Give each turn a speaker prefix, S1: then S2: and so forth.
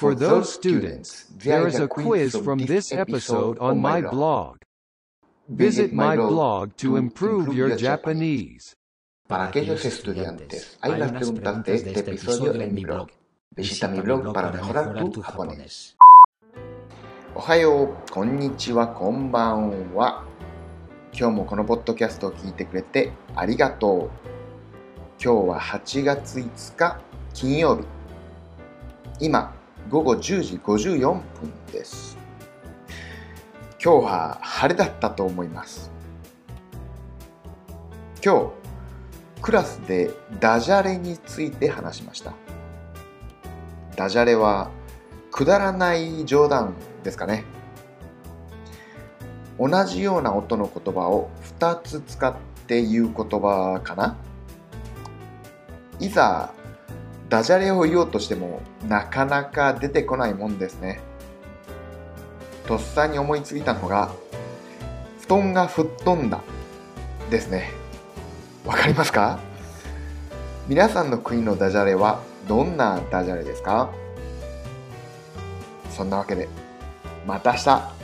S1: For those students, there is a quiz from this episode on my blog. Visit my blog to improve your Japanese.
S2: Para aquellos estudiantes, hay unas preguntas de este episodio en mi blog. Visita mi blog para mejorar tu japonés. おはよう、こんにちは、こんばんは。今日もこのポッドキャストを聞いてくれてありがとう。今日は8月5日金曜日。今、午後10時54分です。今日は晴れだったと思います。今日、クラスでダジャレについて話しました。ダジャレはくだらない冗談ですかね。同じような音の言葉を2つ使って言う言葉かないざダジャレを言おうとしてもなかなか出てこないもんですね。とっさに思いついたのが布団が吹っ飛んだですね。わかりますか？皆さんの国のダジャレはどんなダジャレですか？そんなわけでまた明日。